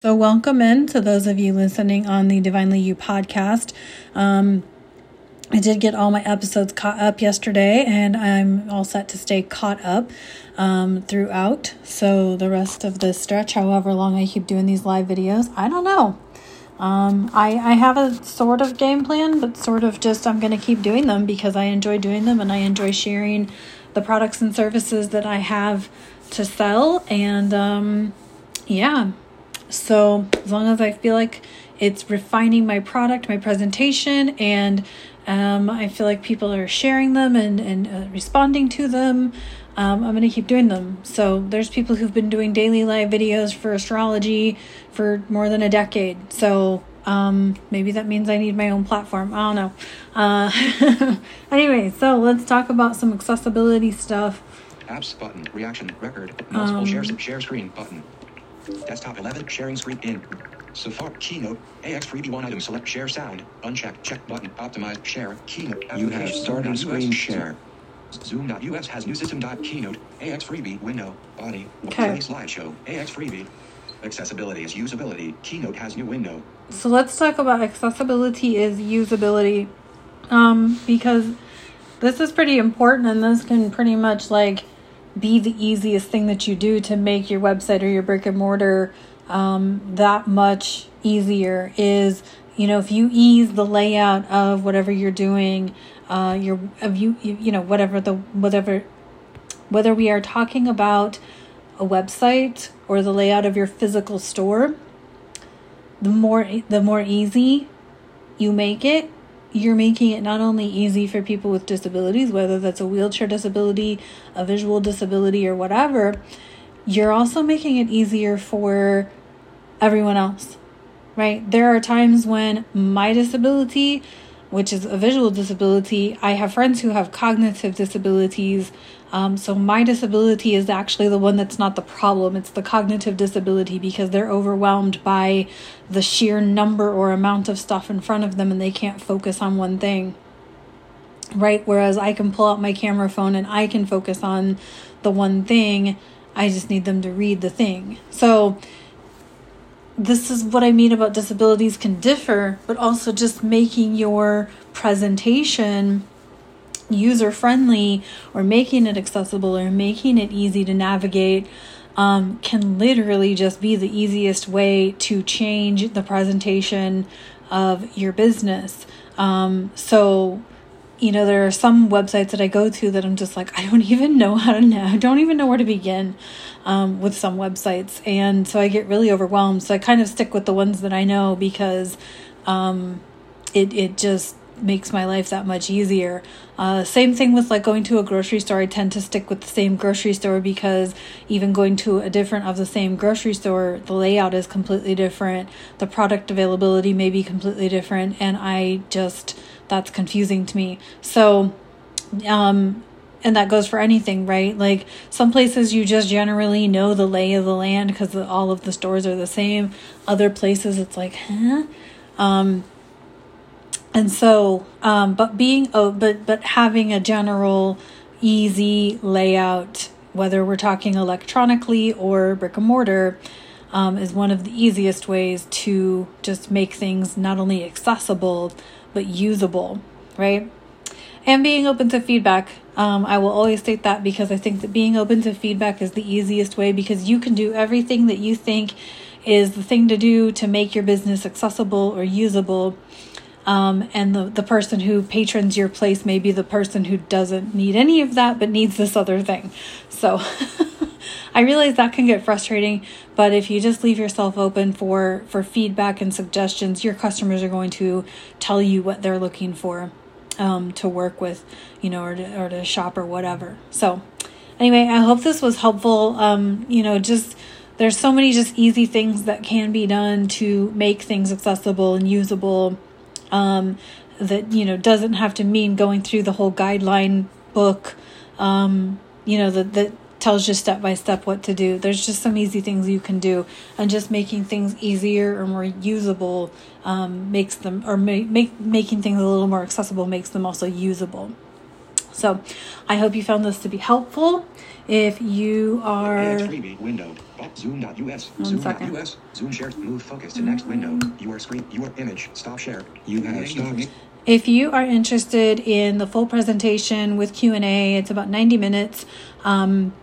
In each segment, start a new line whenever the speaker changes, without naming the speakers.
So, welcome in to those of you listening on the Divinely You podcast. Um, I did get all my episodes caught up yesterday, and I'm all set to stay caught up um, throughout. So, the rest of the stretch, however long I keep doing these live videos, I don't know. Um, I, I have a sort of game plan, but sort of just I'm going to keep doing them because I enjoy doing them and I enjoy sharing the products and services that I have to sell. And um, yeah, so as long as I feel like it's refining my product, my presentation, and um, I feel like people are sharing them and, and uh, responding to them, um, I'm going to keep doing them. So there's people who've been doing daily live videos for astrology for more than a decade. So um, maybe that means I need my own platform. I don't know. Uh, anyway, so let's talk about some accessibility stuff.
Apps button. Reaction record. Multiple
Um,
shares. Share screen button. Desktop 11. Sharing screen in. Safari keynote. AX freebie one item. Select share sound. Uncheck check button. Optimize share keynote.
You have started
Zoom.us.
screen share.
Zoom.us has new system. Keynote. AX freebie window. Body.
Okay.
Play slideshow. AX freebie. Accessibility is usability. Keynote has new window.
So let's talk about accessibility is usability. Um, because this is pretty important and this can pretty much like be the easiest thing that you do to make your website or your brick and mortar um, that much easier is you know if you ease the layout of whatever you're doing uh, your of you, you know whatever the whatever whether we are talking about a website or the layout of your physical store the more the more easy you make it you're making it not only easy for people with disabilities whether that's a wheelchair disability a visual disability or whatever you're also making it easier for everyone else right? There are times when my disability which is a visual disability i have friends who have cognitive disabilities um, so my disability is actually the one that's not the problem. It's the cognitive disability because they're overwhelmed by the sheer number or amount of stuff in front of them and they can't focus on one thing. Right? Whereas I can pull out my camera phone and I can focus on the one thing. I just need them to read the thing. So this is what I mean about disabilities can differ, but also just making your presentation user friendly or making it accessible or making it easy to navigate um, can literally just be the easiest way to change the presentation of your business. Um, so, you know, there are some websites that I go to that I'm just like, I don't even know how to know, I don't even know where to begin um, with some websites. And so I get really overwhelmed. So I kind of stick with the ones that I know because um, it, it just makes my life that much easier. Uh, same thing with like going to a grocery store. I tend to stick with the same grocery store because even going to a different of the same grocery store, the layout is completely different. The product availability may be completely different, and I just that's confusing to me. So, um, and that goes for anything, right? Like some places you just generally know the lay of the land because all of the stores are the same. Other places it's like, huh? Um, and so um, but being oh but but having a general easy layout whether we're talking electronically or brick and mortar um, is one of the easiest ways to just make things not only accessible but usable right? And being open to feedback um, i will always state that because i think that being open to feedback is the easiest way because you can do everything that you think is the thing to do to make your business accessible or usable um, and the, the person who patrons your place may be the person who doesn't need any of that but needs this other thing. So I realize that can get frustrating, but if you just leave yourself open for, for feedback and suggestions, your customers are going to tell you what they're looking for um, to work with, you know, or to, or to shop or whatever. So anyway, I hope this was helpful. Um, you know, just there's so many just easy things that can be done to make things accessible and usable um, that you know doesn't have to mean going through the whole guideline book um, you know that that tells you step by step what to do. There's just some easy things you can do and just making things easier or more usable um, makes them or make, make making things a little more accessible makes them also usable so i hope you found this to be helpful if you are
AX window. Zoom.us. Zoom.us. Zoom share. Move focus to next window. Your screen. Your image. Stop share. You have stopped.
If you are interested in the full presentation with Q&A, it's about 90 minutes. Um,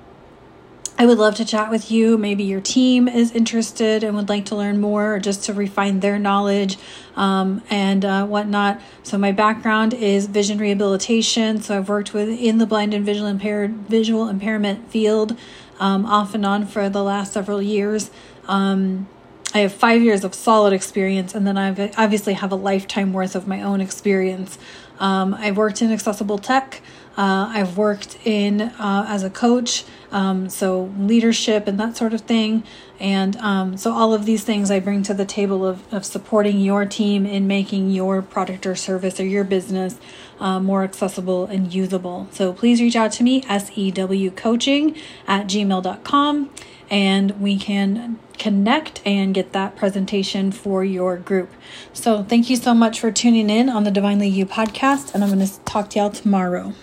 I would love to chat with you. Maybe your team is interested and would like to learn more or just to refine their knowledge um, and uh, whatnot. So, my background is vision rehabilitation. So, I've worked with in the blind and visual impaired visual impairment field um, off and on for the last several years. Um, I have five years of solid experience, and then I obviously have a lifetime worth of my own experience. Um, I've worked in accessible tech. Uh, I've worked in uh, as a coach, um, so leadership and that sort of thing. And um, so all of these things I bring to the table of, of supporting your team in making your product or service or your business uh, more accessible and usable. So please reach out to me, sewcoaching at gmail.com, and we can connect and get that presentation for your group. So thank you so much for tuning in on the Divinely You podcast, and I'm going to talk to y'all tomorrow.